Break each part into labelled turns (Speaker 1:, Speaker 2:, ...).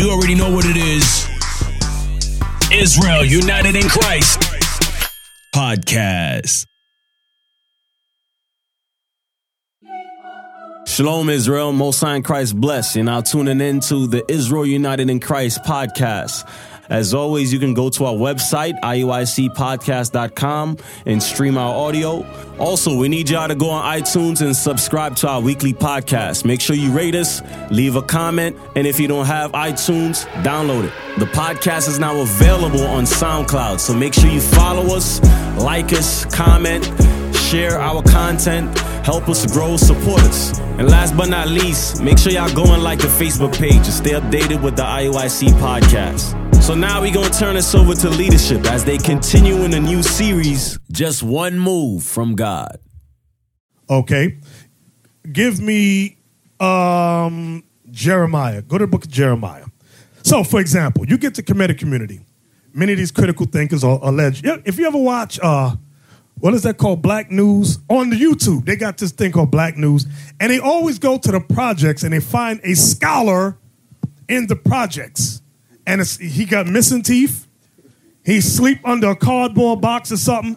Speaker 1: You already know what it is. Israel United in Christ podcast.
Speaker 2: Shalom, Israel. Most High Christ bless. You're now tuning in to the Israel United in Christ podcast. As always, you can go to our website, iuicpodcast.com, and stream our audio. Also, we need y'all to go on iTunes and subscribe to our weekly podcast. Make sure you rate us, leave a comment, and if you don't have iTunes, download it. The podcast is now available on SoundCloud, so make sure you follow us, like us, comment, share our content, help us grow, support us. And last but not least, make sure y'all go and like the Facebook page and stay updated with the IUIC podcast. So now we're going to turn this over to leadership as they continue in a new series, Just One Move from God.
Speaker 3: Okay. Give me um, Jeremiah. Go to the book of Jeremiah. So, for example, you get to Kemetic community. Many of these critical thinkers are alleged. If you ever watch, uh, what is that called? Black News on the YouTube. They got this thing called Black News, and they always go to the projects and they find a scholar in the projects, and he got missing teeth. He sleep under a cardboard box or something.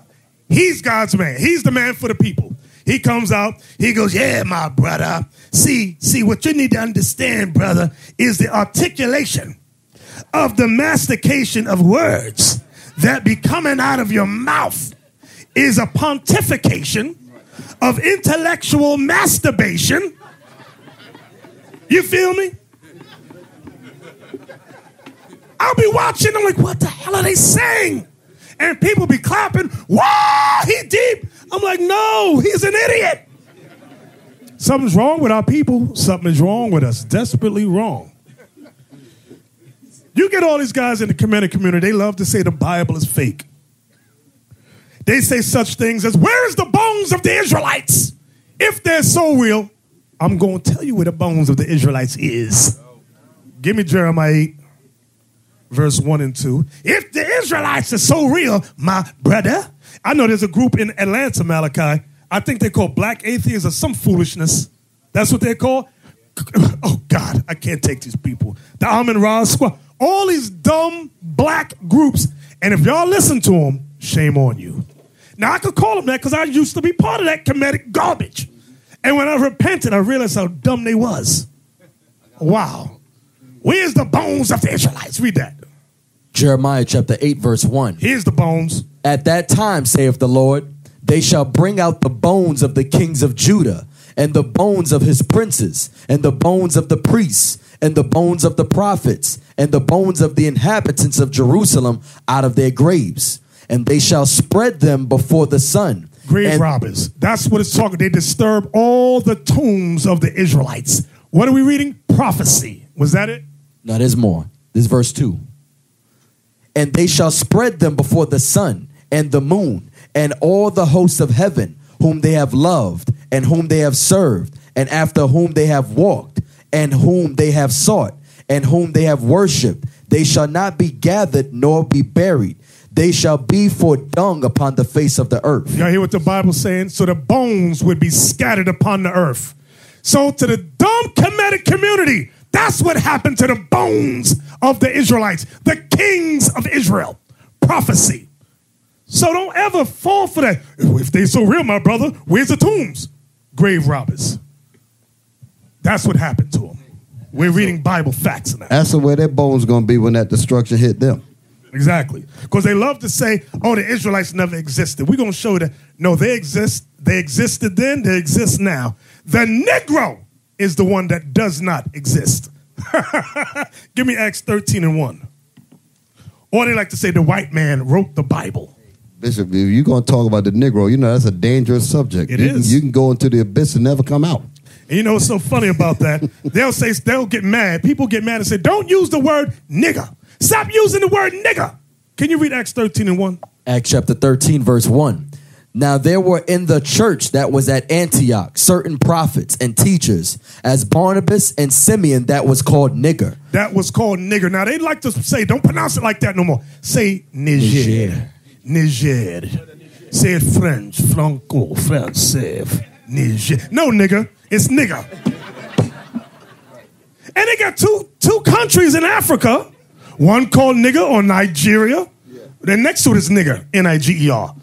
Speaker 3: He's God's man. He's the man for the people. He comes out, he goes, Yeah, my brother. See, see, what you need to understand, brother, is the articulation of the mastication of words that be coming out of your mouth is a pontification of intellectual masturbation. You feel me? I'll be watching, I'm like, what the hell are they saying? And people be clapping, wow, he deep. I'm like, no, he's an idiot. Something's wrong with our people. Something is wrong with us. Desperately wrong. You get all these guys in the Kemetic community, they love to say the Bible is fake. They say such things as, Where's the bones of the Israelites? If they're so real, I'm going to tell you where the bones of the Israelites is. Give me Jeremiah 8, verse 1 and 2. If the Israelites are so real, my brother, I know there's a group in Atlanta, Malachi. I think they call black atheists or some foolishness. That's what they call. Oh God, I can't take these people. The Amin Ra Squad, all these dumb black groups. And if y'all listen to them, shame on you. Now I could call them that because I used to be part of that Kemetic garbage. And when I repented, I realized how dumb they was. Wow. Where's the bones of the Israelites? Read that.
Speaker 4: Jeremiah chapter 8, verse 1.
Speaker 3: Here's the bones.
Speaker 4: At that time, saith the Lord, they shall bring out the bones of the kings of Judah, and the bones of his princes, and the bones of the priests, and the bones of the prophets, and the bones of the inhabitants of Jerusalem out of their graves. And they shall spread them before the sun.
Speaker 3: Grave
Speaker 4: and
Speaker 3: robbers. That's what it's talking. They disturb all the tombs of the Israelites. What are we reading? Prophecy. Was that it?
Speaker 4: No, there's more. This is verse 2. And they shall spread them before the sun and the moon and all the hosts of heaven, whom they have loved and whom they have served, and after whom they have walked, and whom they have sought, and whom they have worshipped. They shall not be gathered nor be buried. They shall be for dung upon the face of the earth.
Speaker 3: Y'all hear what the Bible's saying? So the bones would be scattered upon the earth. So to the dumb Kemetic community, that's what happened to the bones of the Israelites, the kings of Israel. Prophecy. So don't ever fall for that. If they so real, my brother, where's the tombs? Grave robbers. That's what happened to them. We're reading Bible facts now.
Speaker 5: That's the way their bones going to be when that destruction hit them.
Speaker 3: Exactly. Because they love to say, oh, the Israelites never existed. We're going to show that, no, they exist. They existed then, they exist now. The Negro is the one that does not exist. Give me Acts 13 and 1. Or they like to say the white man wrote the Bible.
Speaker 5: Bishop, if you're going to talk about the Negro, you know that's a dangerous subject.
Speaker 3: It
Speaker 5: you
Speaker 3: is.
Speaker 5: Can, you can go into the abyss and never come out.
Speaker 3: And you know what's so funny about that? they'll say, they'll get mad. People get mad and say, don't use the word nigger. Stop using the word nigger. Can you read Acts 13 and 1?
Speaker 4: Acts chapter 13, verse 1. Now there were in the church that was at Antioch certain prophets and teachers, as Barnabas and Simeon that was called nigger.
Speaker 3: That was called nigger. Now they like to say, don't pronounce it like that no more. Say Niger. Niger. Say it French, Franco, Français, Niger. No, nigger. It's nigger. And they got two two countries in Africa, one called nigger or Nigeria. Then next to it is nigger, N I G E R.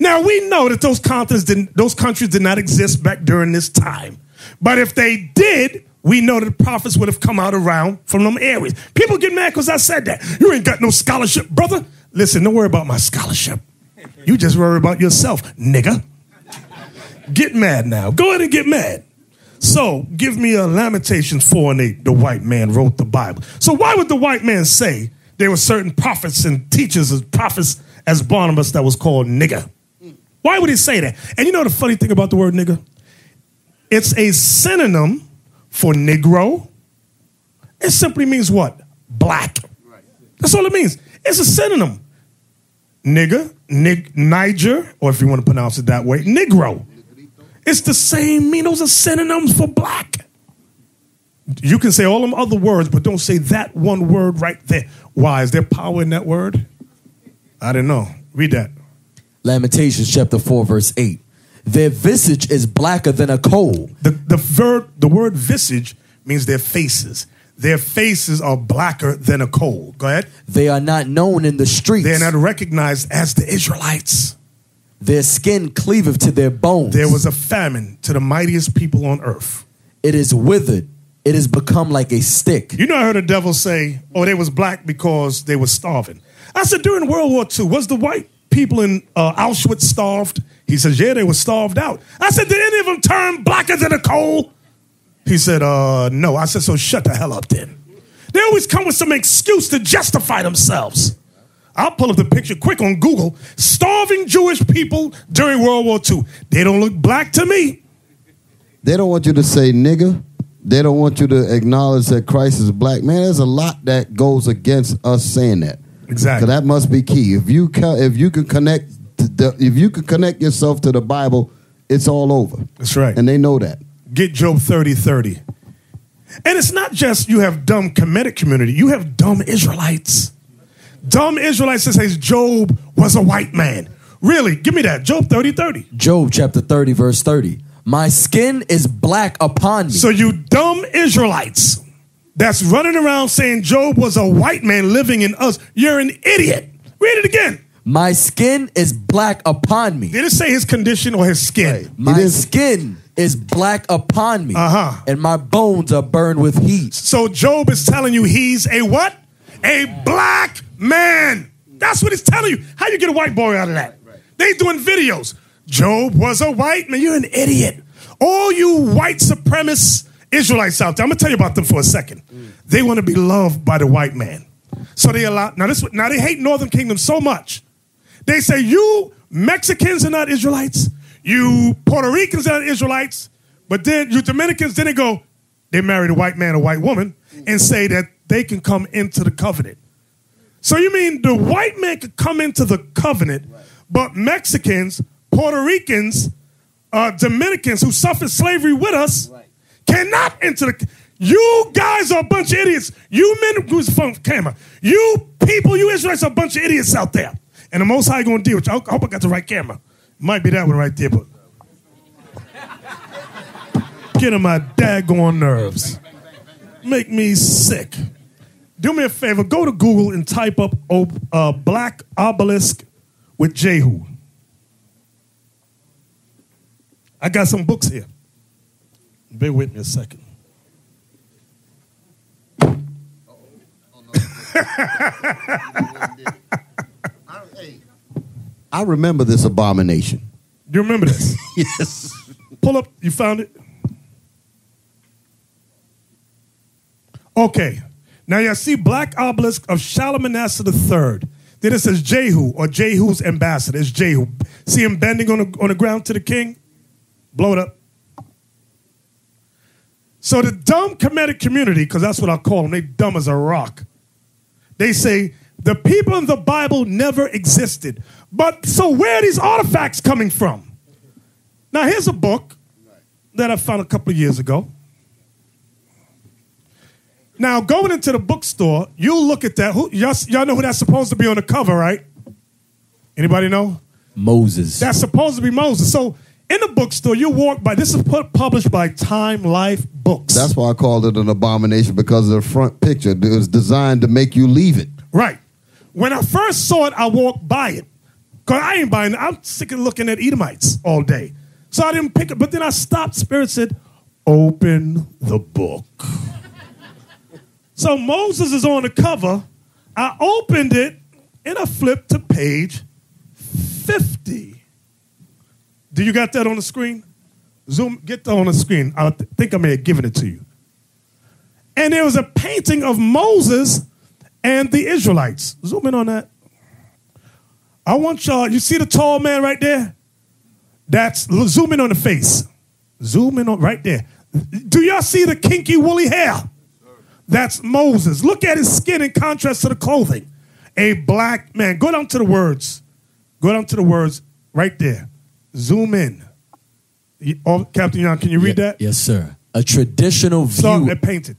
Speaker 3: Now we know that those continents didn't, those countries did not exist back during this time. But if they did, we know that the prophets would have come out around from them areas. People get mad because I said that. You ain't got no scholarship, brother. Listen, don't worry about my scholarship. You just worry about yourself, nigga. Get mad now. Go ahead and get mad. So give me a Lamentations 4 and 8. The white man wrote the Bible. So why would the white man say there were certain prophets and teachers as prophets as Barnabas that was called nigger? Why would he say that? And you know the funny thing about the word nigger? It's a synonym for Negro. It simply means what? Black. That's all it means. It's a synonym. Nigger, nig, Niger, or if you want to pronounce it that way, Negro. It's the same mean. Those are synonyms for black. You can say all them other words, but don't say that one word right there. Why? Is there power in that word? I don't know. Read that.
Speaker 4: Lamentations chapter 4, verse 8. Their visage is blacker than a coal.
Speaker 3: The, the, verb, the word visage means their faces. Their faces are blacker than a coal. Go ahead.
Speaker 4: They are not known in the streets.
Speaker 3: They're not recognized as the Israelites.
Speaker 4: Their skin cleaveth to their bones.
Speaker 3: There was a famine to the mightiest people on earth.
Speaker 4: it is withered. It has become like a stick.
Speaker 3: You know, I heard the devil say, oh, they was black because they were starving. I said, during World War II, was the white people in uh, Auschwitz starved? He says, yeah, they were starved out. I said, did any of them turn blacker than a coal? He said, uh, no. I said, so shut the hell up then. They always come with some excuse to justify themselves. I'll pull up the picture quick on Google. Starving Jewish people during World War II. They don't look black to me.
Speaker 5: They don't want you to say nigger. They don't want you to acknowledge that Christ is black. Man, there's a lot that goes against us saying that.
Speaker 3: Exactly.
Speaker 5: So that must be key. If you ca- if you can connect the, if you can connect yourself to the Bible, it's all over.
Speaker 3: That's right.
Speaker 5: And they know that.
Speaker 3: Get Job 30 30. And it's not just you have dumb Kemetic community, you have dumb Israelites. Dumb Israelites that says Job was a white man. Really? Give me that. Job 30 30.
Speaker 4: Job chapter 30, verse 30. My skin is black upon me.
Speaker 3: So you dumb Israelites that's running around saying Job was a white man living in us, you're an idiot. Read it again.
Speaker 4: My skin is black upon me.
Speaker 3: Did it say his condition or his skin?
Speaker 4: My
Speaker 5: is-
Speaker 4: skin is black upon me.
Speaker 3: Uh-huh.
Speaker 4: And my bones are burned with heat.
Speaker 3: So Job is telling you he's a what? A black man. That's what he's telling you. How you get a white boy out of that? They doing videos. Job was a white man. You're an idiot. All you white supremacist Israelites out there, I'm gonna tell you about them for a second. Mm. They want to be loved by the white man. So they allow now this now they hate Northern Kingdom so much. They say you Mexicans are not Israelites, you Puerto Ricans are not Israelites, but then you Dominicans, then they go, they married a white man, a white woman, and say that they can come into the covenant. So you mean the white man could come into the covenant, but Mexicans, Puerto Ricans, uh, Dominicans who suffered slavery with us cannot enter the. You guys are a bunch of idiots. You men who's phone camera. You people, you Israelites are a bunch of idiots out there. And the Most High going to deal with you. I hope- I got the right camera. Might be that one right there, but get on my daggone nerves. Make me sick. Do me a favor. Go to Google and type up uh, Black Obelisk with Jehu. I got some books here. Bear with me a second.
Speaker 5: I remember this abomination.
Speaker 3: Do you remember this?
Speaker 5: Yes.
Speaker 3: Pull up. You found it? Okay. Now you see Black Obelisk of Shalmaneser III. Then it says Jehu or Jehu's ambassador. It's Jehu. See him bending on the, on the ground to the king? Blow it up. So the dumb Kemetic community, because that's what I call them, they dumb as a rock. They say the people in the Bible never existed. But so where are these artifacts coming from? Now here's a book that I found a couple of years ago. Now going into the bookstore, you look at that. Who, y'all, y'all know who that's supposed to be on the cover, right? Anybody know?
Speaker 4: Moses.
Speaker 3: That's supposed to be Moses. So in the bookstore, you walk by. This is put, published by Time Life Books.
Speaker 5: That's why I called it an abomination because of the front picture. It was designed to make you leave it.
Speaker 3: right. When I first saw it, I walked by it. Because I ain't buying it. I'm sick of looking at Edomites all day. So I didn't pick it. But then I stopped. Spirit said, open the book. So Moses is on the cover. I opened it and I flipped to page 50. Do you got that on the screen? Zoom, get that on the screen. I think I may have given it to you. And there was a painting of Moses and the Israelites. Zoom in on that. I want y'all, you see the tall man right there? That's zoom in on the face. Zoom in on right there. Do y'all see the kinky woolly hair? That's Moses. Look at his skin in contrast to the clothing. A black man. Go down to the words. Go down to the words right there. Zoom in. Oh, Captain Young, can you read that?
Speaker 4: Yes, sir. A traditional view.
Speaker 3: that painted.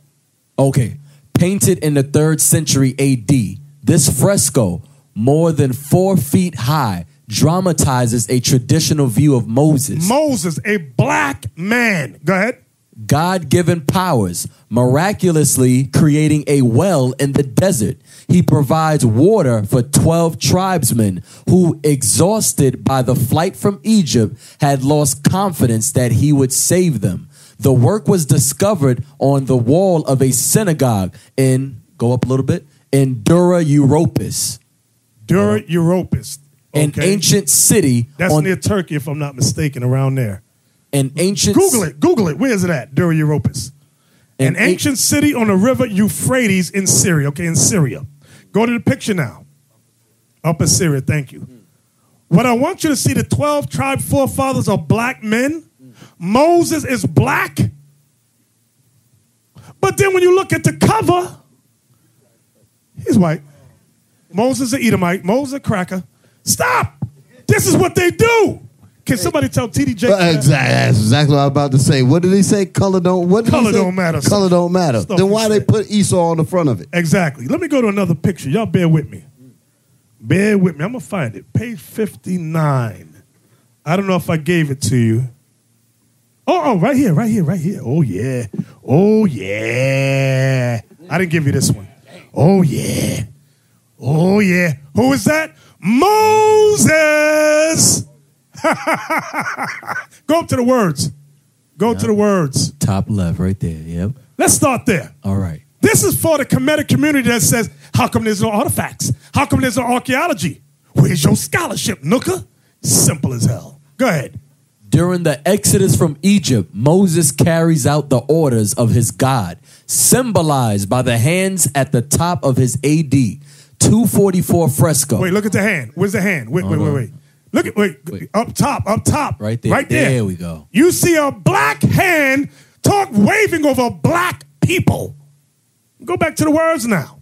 Speaker 4: Okay. Painted in the third century AD, this fresco, more than four feet high, dramatizes a traditional view of Moses.
Speaker 3: Moses, a black man. Go ahead.
Speaker 4: God given powers, miraculously creating a well in the desert. He provides water for 12 tribesmen who, exhausted by the flight from Egypt, had lost confidence that he would save them. The work was discovered on the wall of a synagogue in, go up a little bit, in Dura Europos,
Speaker 3: Dura Europos.
Speaker 4: an ancient city
Speaker 3: That's
Speaker 4: on
Speaker 3: near Turkey, if I'm not mistaken, around there.
Speaker 4: An ancient
Speaker 3: Google it. Google it. Where is it at? Dura Europos. An
Speaker 4: an an-
Speaker 3: ancient city on the river Euphrates in Syria. Okay, in Syria. Go to the picture now. Upper Syria, thank you. What I want you to see the 12 tribe forefathers are black men. Moses is black. But then when you look at the cover, he's white. Moses an Edomite. Moses a cracker. Stop! This is what they do. Can somebody tell TD Jakes that?
Speaker 5: exactly, that's exactly what I was about to say. What did he say? Color don't. What did
Speaker 3: Color don't matter.
Speaker 5: Color don't matter.
Speaker 3: Stuff
Speaker 5: then
Speaker 3: he
Speaker 5: why they
Speaker 3: said.
Speaker 5: put Esau on the front of it?
Speaker 3: Exactly. Let me go to another picture. Y'all bear with me. Bear with me. I'm to find it. Page 59. I don't know if I gave it to you. Oh, oh, right here, right here, right here. Oh, yeah. Oh, yeah. I didn't give you this one. Oh, yeah. Oh, yeah. Who is that? Moses. Go up to the words. Go to the words.
Speaker 4: top left right there. Yep.
Speaker 3: Let's start there.
Speaker 4: All right.
Speaker 3: This is for the Kemetic community that says, how come there's no artifacts? How come there's no archaeology? Where's your scholarship, Nooka? Simple as hell. Go ahead.
Speaker 4: During the exodus from Egypt, Moses carries out the orders of his God, symbolized by the hands at the top of his AD 244 fresco.
Speaker 3: Wait, look at the hand. Where's the hand? Wait, wait, wait, wait. Look at wait,
Speaker 4: Wait.
Speaker 3: up top, up top.
Speaker 4: Right there.
Speaker 3: Right there.
Speaker 4: There we go.
Speaker 3: You see a black hand talk waving over black people. Go back to the words now.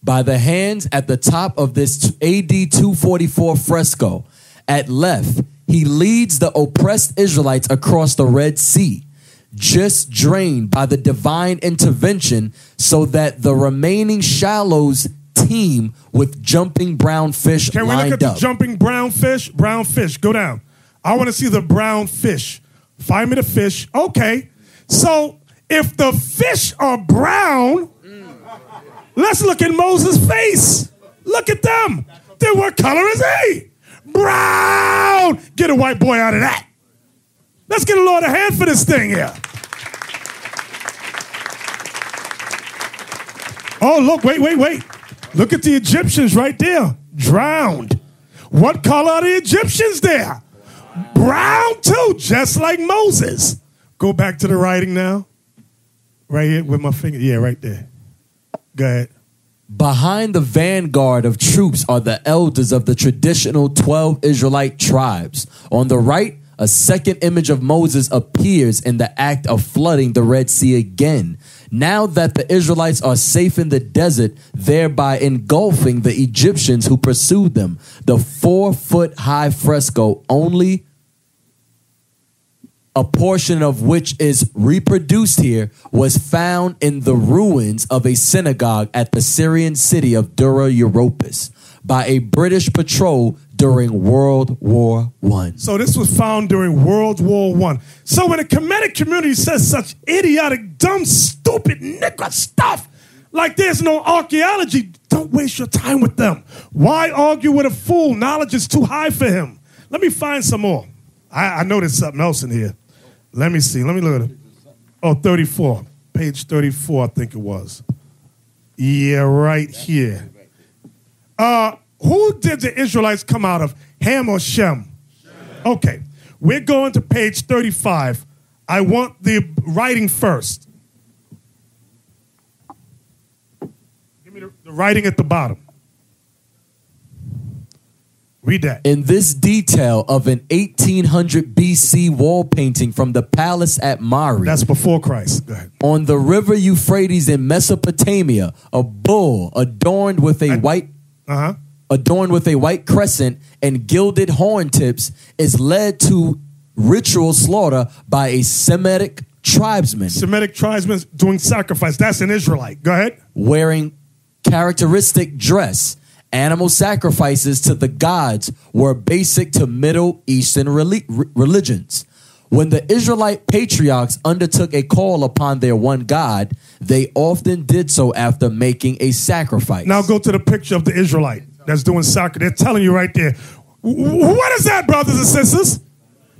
Speaker 4: By the hands at the top of this AD 244 fresco. At left, he leads the oppressed Israelites across the Red Sea, just drained by the divine intervention, so that the remaining shallows teem with jumping brown fish
Speaker 3: Can we look at the jumping brown fish? Brown fish. Go down. I want to see the brown fish. Find me the fish. Okay. So if the fish are brown, let's look at Moses' face. Look at them. Then what color is he? Brown. Get a white boy out of that. Let's get a Lord a hand for this thing here. Oh, look, wait, wait, wait. Look at the Egyptians right there. Drowned. What color are the Egyptians there? Brown too, just like Moses. Go back to the writing now. Right here with my finger. Yeah, right there. Go ahead.
Speaker 4: Behind the vanguard of troops are the elders of the traditional 12 Israelite tribes. On the right, a second image of Moses appears in the act of flooding the Red Sea again. Now that the Israelites are safe in the desert, thereby engulfing the Egyptians who pursued them, the four foot high fresco only a portion of which is reproduced here, was found in the ruins of a synagogue at the Syrian city of Dura Europos. by a British patrol during World War One.
Speaker 3: So this was found during World War One. So when a Kemetic community says such idiotic, dumb, stupid, nigga stuff, like there's no archaeology, don't waste your time with them. Why argue with a fool? Knowledge is too high for him. Let me find some more. I, I know there's something else in here. Let me see. Let me look at it. Oh, 34. Page 34, I think it was. Yeah, right here. Uh, who did the Israelites come out of? Ham or Shem? Okay. We're going to page 35. I want the writing first. Give me the, the writing at the bottom. Read that.
Speaker 4: In this detail of an 1800 BC wall painting from the palace at Mari,
Speaker 3: That's before Christ. Go ahead.
Speaker 4: on the river Euphrates in Mesopotamia, a bull adorned with a white
Speaker 3: Uh huh.
Speaker 4: Adorned with a white crescent and gilded horn tips is led to ritual slaughter by a Semitic tribesman
Speaker 3: Semitic tribesmen doing sacrifice. That's an Israelite. Go ahead.
Speaker 4: wearing characteristic dress. Animal sacrifices to the gods were basic to Middle Eastern religions. When the Israelite patriarchs undertook a call upon their one God, they often did so after making a sacrifice.
Speaker 3: Now go to the picture of the Israelite that's doing soccer. They're telling you right there. What is that, brothers and sisters?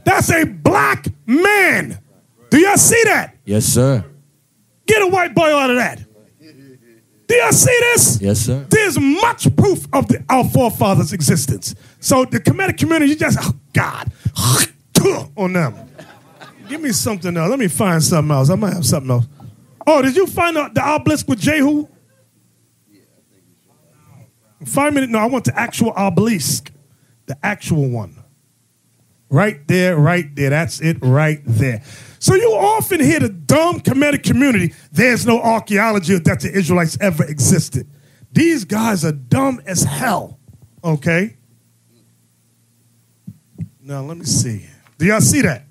Speaker 3: That's a black man. Do y'all see that?
Speaker 4: yes, sir.
Speaker 3: Get a white boy out of that. Do y'all see this?
Speaker 4: Yes, sir.
Speaker 3: There's much proof of the, our forefathers' existence. So the Kemetic community, you just, oh God, on them. Give me something else. Let me find something else. I might have something else. Oh, did you find out the obelisk with Jehu? Five minutes. No, I want the actual obelisk, the actual one. Right there, right there. That's it right there. So you often hear the dumb Kemetic community, there's no archaeology that the Israelites ever existed. These guys are dumb as hell. Okay? Now let me see. Do y'all see that?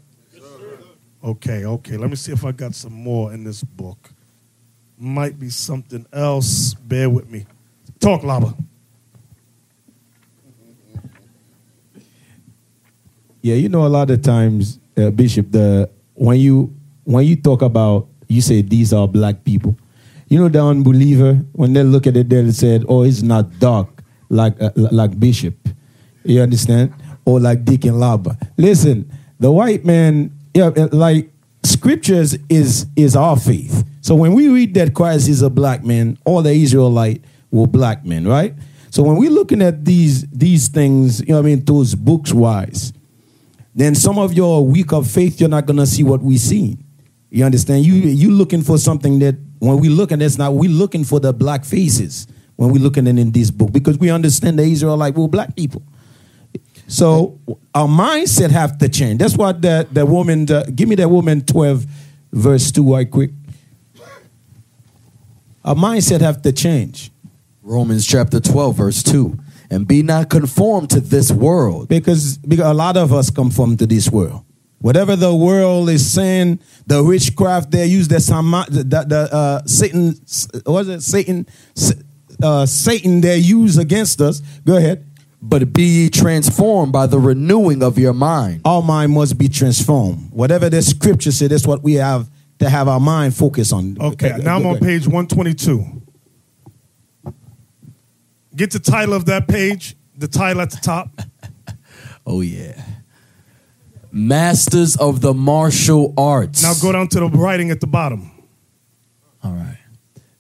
Speaker 3: Okay, okay. Let me see if I got some more in this book. Might be something else. Bear with me. Talk, Lava.
Speaker 6: Yeah, you know, a lot of times, uh, Bishop, the when you when you talk about, you say these are black people. You know, the unbeliever when they look at it, they said, "Oh, it's not dark like uh, like Bishop." You understand? Or like Deacon Laba. Listen, the white man, yeah, uh, like scriptures is is our faith. So when we read that Christ is a black man, all the Israelite were black men, right? So when we're looking at these these things, you know, I mean, those books wise, then some of your weak of faith, you're not gonna see what we see. You understand? You you looking for something that when we look at this now, we looking for the black faces when we looking at in this book because we understand the Israelite were black people. So our mindset have to change. That's what the the woman. The, give me that woman twelve, verse two, right quick. Our mindset have to change
Speaker 4: Romans chapter 12, verse 2. And be not conformed to this world,
Speaker 6: because because a lot of us conform to this world. Whatever the world is saying, the witchcraft they use, the the, the, the uh, Satan, what is it? Satan, uh, Satan they use against us. Go ahead.
Speaker 4: but be ye transformed by the renewing of your mind.
Speaker 6: Our mind must be transformed. Whatever the scripture said, that's what we have to have our mind focus on.
Speaker 3: Okay,
Speaker 6: Uh,
Speaker 3: now I'm on page 122. Get the title of that page, the title at the top.
Speaker 4: Oh, yeah. Masters of the martial arts.
Speaker 3: Now go down to the writing at the bottom.
Speaker 4: All right.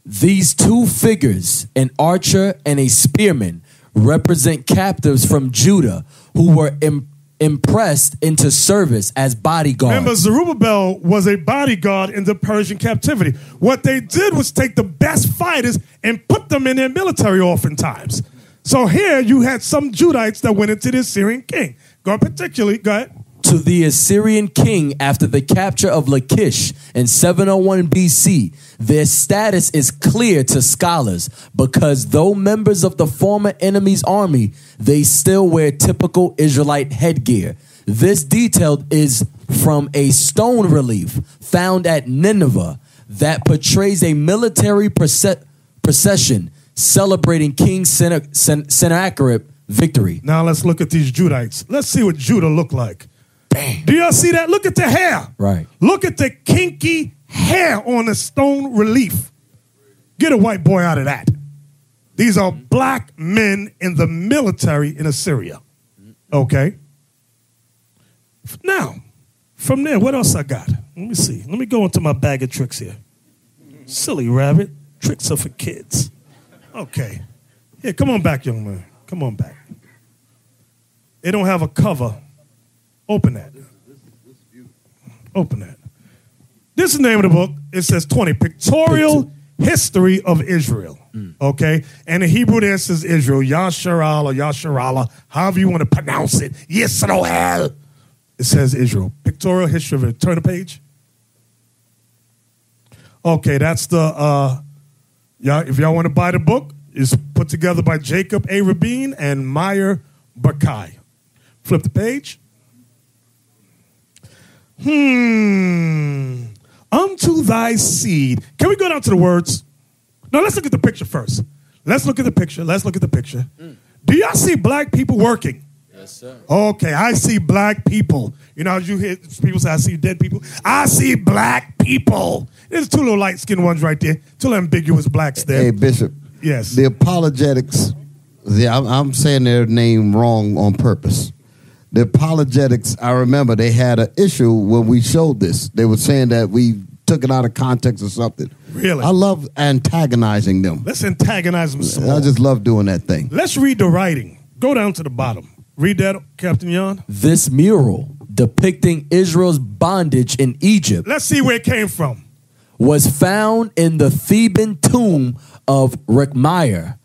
Speaker 4: These two figures, an archer and a spearman, represent captives from Judah who were im- impressed into service as bodyguards.
Speaker 3: Remember, Zerubbabel was a bodyguard in the Persian captivity. What they did was take the best fighters and put them in their military oftentimes. So here you had some Judites that went into the Syrian king. Go particularly, go ahead.
Speaker 4: To the Assyrian king after the capture of Lachish in 701 BC, their status is clear to scholars because though members of the former enemy's army, they still wear typical Israelite headgear. This detail is from a stone relief found at Nineveh that portrays a military proce- procession celebrating King Senna- Sen- Sennacherib victory.
Speaker 3: Now let's look at these Judites. Let's see what Judah looked like.
Speaker 4: Bang.
Speaker 3: Do y'all see that? Look at the hair.
Speaker 4: Right.
Speaker 3: Look at the kinky hair on the stone relief. Get a white boy out of that. These are black men in the military in Assyria. Okay. Now, from there, what else I got? Let me see. Let me go into my bag of tricks here. Silly rabbit. Tricks are for kids. Okay. Here, come on back, young man. Come on back. They don't have a cover. Open that. Open that. This is the name of the book. It says 20 Pictorial History of Israel. Okay? And the Hebrew there says Israel, Yasharal or Yasharala, however you want to pronounce it. Yisrael. It says Israel. Pictorial History of it. Turn the page. Okay, that's the uh y'all, if y'all want to buy the book, it's put together by Jacob A. Rabin and Meyer Bakai. Flip the page. Hmm. Unto thy seed. Can we go down to the words? No, let's look at the picture first. Let's look at the picture. Let's look at the picture. Do y'all see black people working?
Speaker 4: Yes, sir.
Speaker 3: Okay, I see black people. You know, as you hear people say, I see dead people. I see black people. There's two little light skinned ones right there. Two little ambiguous blacks there.
Speaker 5: Hey, Bishop.
Speaker 3: Yes.
Speaker 5: The apologetics, the, I'm, I'm saying their name wrong on purpose. The apologetics, I remember they had an issue when we showed this. They were saying that we took it out of context or something.
Speaker 3: Really?
Speaker 5: I love antagonizing them.
Speaker 3: Let's antagonize them some
Speaker 5: I
Speaker 3: more.
Speaker 5: just love doing that thing.
Speaker 3: Let's read the writing. Go down to the bottom. Read that, Captain Yon.
Speaker 4: This mural depicting Israel's bondage in Egypt
Speaker 3: Let's see where it came from.
Speaker 4: was found in the Theban tomb of Rekhmire,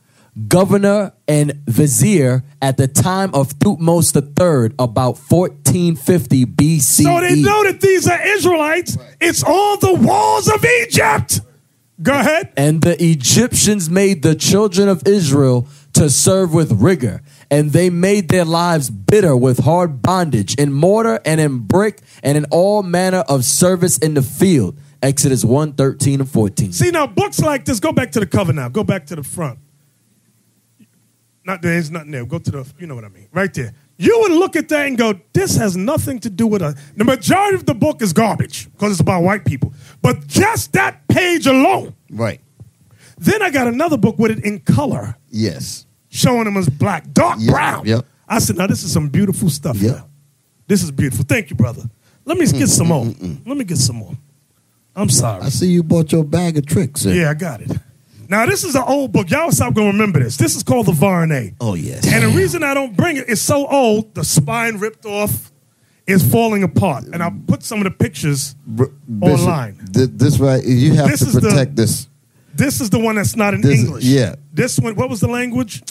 Speaker 4: governor and vizier at the time of Thutmose III, about 1450 BCE.
Speaker 3: So they know that these are Israelites. It's on the walls of Egypt. Go ahead.
Speaker 4: And the Egyptians made the children of Israel to serve with rigor, and they made their lives bitter with hard bondage in mortar and in brick and in all manner of service in the field. Exodus 1 13 and 14.
Speaker 3: See now, books like this. Go back to the cover now. Go back to the front. Not there's nothing there. Go to the. You know what I mean. Right there. You would look at that and go, "This has nothing to do with us." The majority of the book is garbage because it's about white people. But just that page alone.
Speaker 5: Right.
Speaker 3: Then I got another book with it in color,
Speaker 5: Yes.
Speaker 3: showing them as black, dark
Speaker 5: Yep,
Speaker 3: brown.
Speaker 5: yep.
Speaker 3: I said, "Now this is some beautiful stuff Yeah. This is beautiful. Thank you, brother. Let me get some more. Let me get some more. I'm sorry.
Speaker 5: I see you bought your bag of tricks. there.
Speaker 3: Yeah, I got it. Now this is an old book. Y'all stop gonna remember this. This is called the Varney.
Speaker 5: Oh, yes.
Speaker 3: And the reason I don't bring it, it's so old, the spine ripped off, is falling apart. And I put some of the pictures
Speaker 5: Br- Bishop,
Speaker 3: online.
Speaker 5: th- this right, you have
Speaker 3: This is
Speaker 5: to
Speaker 3: the-
Speaker 5: protect this.
Speaker 3: This is the one that's not in
Speaker 5: This-
Speaker 3: English.
Speaker 5: yeah.
Speaker 3: This one, what was the language?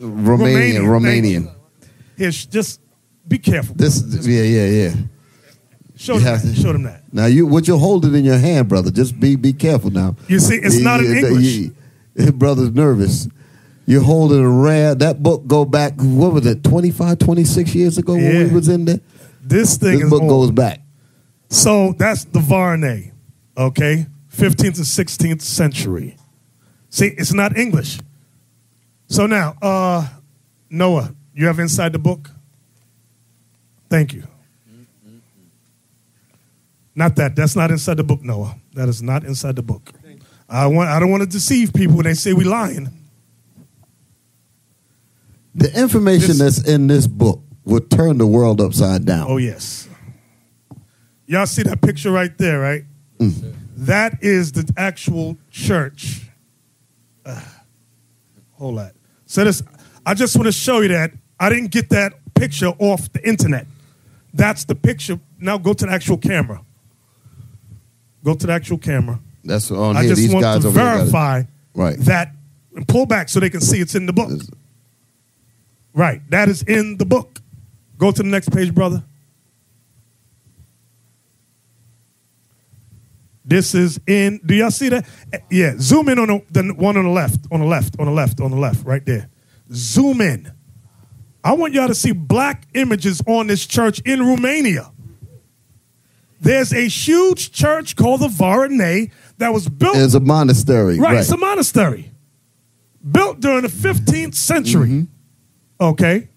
Speaker 5: Romanian,
Speaker 3: Romanian.
Speaker 5: Romanian.
Speaker 3: Here, just be careful.
Speaker 5: This, yeah, yeah, yeah.
Speaker 3: Show them that. Show them that.
Speaker 5: Now you, what you hold it in your hand, brother. Just be, be careful now.
Speaker 3: You see, it's not in English.
Speaker 5: brother's nervous. You're holding a rare. That book go back. What was it? 25, 26 years ago when
Speaker 3: Yeah.
Speaker 5: we was in there.
Speaker 3: This thing
Speaker 5: This
Speaker 3: is
Speaker 5: book
Speaker 3: old.
Speaker 5: goes back.
Speaker 3: So that's the Varney, okay? 15th and 16th century. See, it's not English. So now, uh, Noah, you have inside the book? Thank you. Not that. That's not inside the book, Noah. That is not inside the book. I want. I don't want to deceive people when they say we lying.
Speaker 5: The information
Speaker 3: This-
Speaker 5: that's in this book will turn the world upside down.
Speaker 3: Oh yes. Y'all see that picture right there, right? That is the actual church. Uh, hold that. So this, I just want to show you that I didn't get that picture off the internet. That's the picture. Now go to the actual camera. Go to the actual camera.
Speaker 5: That's on
Speaker 3: I
Speaker 5: here.
Speaker 3: just
Speaker 5: These
Speaker 3: want
Speaker 5: guys
Speaker 3: to
Speaker 5: over here got it.
Speaker 3: verify
Speaker 5: Right.
Speaker 3: that and pull back so they can see it's in the book. Right. That is in the book. Go to the next page, brother. This is in. Do y'all see that? Eh, Yeah. Zoom in on the, the one on the left, on the left, on the left, on the left, right there. Zoom in. I want y'all to see black images on this church in Romania. There's a huge church called the Varane that was built
Speaker 5: It's a monastery.
Speaker 3: Right,
Speaker 5: Right.
Speaker 3: it's a monastery. built during the 15th century.
Speaker 5: Mm-hmm.
Speaker 3: Okay,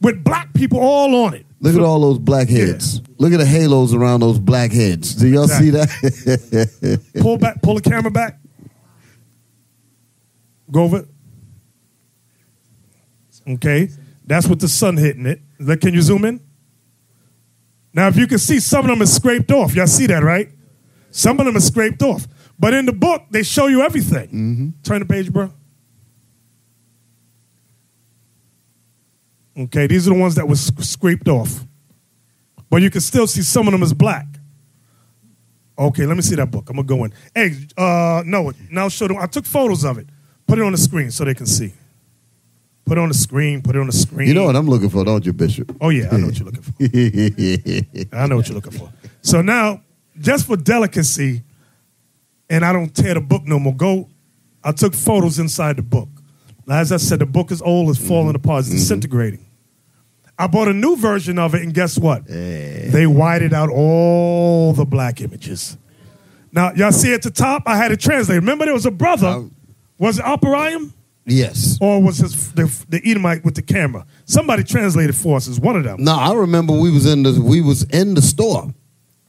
Speaker 3: with black people all on it.
Speaker 5: Look at all those black heads. Look at the halos around those black heads. Do y'all see that?
Speaker 3: Pull back, pull the camera back. Go over. it. Okay, that's with the sun hitting it. Can you zoom in? Now, if you can see, some of them is scraped off. Y'all see that, right? Some of them is scraped off. But in the book, they show you everything. Turn the page, bro. Okay, these are the ones that sc- scraped off. But you can still see some of them is black. Okay, let me see that book. I'm gonna go in. Hey, uh, no, now show them. I took photos of it. Put it on the screen so they can see. Put it on the screen. Put it on the screen.
Speaker 5: you know what I'm looking for, don't you, Bishop?
Speaker 3: Oh yeah, I know what you're looking for. I know what you're looking for. So now, just for delicacy, and I don't tear the book no more. Go. I took photos inside the book. As I said, the book is old. It's falling apart. It's disintegrating. I bought a new version of it, and guess what? They whited out all the black images. Now, y'all see at the top, I had it translated. Remember, there was a brother.
Speaker 5: Um,
Speaker 3: was it Operiam?
Speaker 5: Yes.
Speaker 3: Or was this the, the Edomite with the camera? Somebody translated for us. It's one of them.
Speaker 5: No, I remember we was in the we was in the store.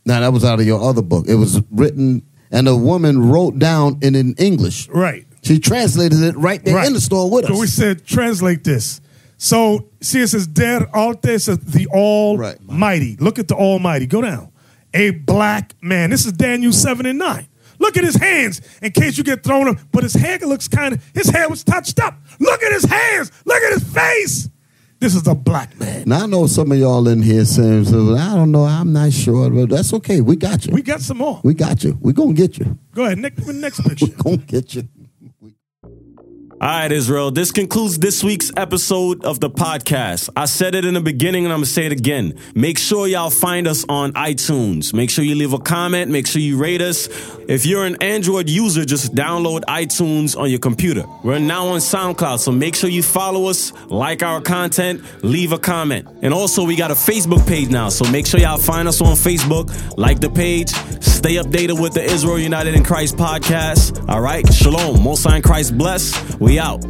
Speaker 5: Now that was out of your other book. It was written, and a woman wrote down in, in English.
Speaker 3: Right.
Speaker 5: She translated it right there
Speaker 3: right.
Speaker 5: in the store with us.
Speaker 3: So we said, translate this. So see, it says Der Alte, says the Almighty. Look at the Almighty. Go down. A black man. This is Daniel 7 and 9. Look at his hands in case you get thrown up. But his hair looks kind of, his hair was touched up. Look at his hands. Look at his face. This is a black man.
Speaker 5: now I know some of y'all in here saying, so, "I don't know, I'm not sure," but that's okay. We got you.
Speaker 3: We got some more.
Speaker 5: We got you. We gonna get you.
Speaker 3: Go ahead. Next, next picture.
Speaker 5: We gonna get you.
Speaker 2: All right, Israel. This concludes this week's episode of the podcast. I said it in the beginning and I'm going to say it again. Make sure y'all find us on iTunes. Make sure you leave a comment. Make sure you rate us. If you're an Android user, just download iTunes on your computer. We're now on SoundCloud, so make sure you follow us, like our content, leave a comment. And also, we got a Facebook page now, so make sure y'all find us on Facebook, like the page, stay updated with the Israel United in Christ podcast. All right, shalom. Most Christ bless. We out.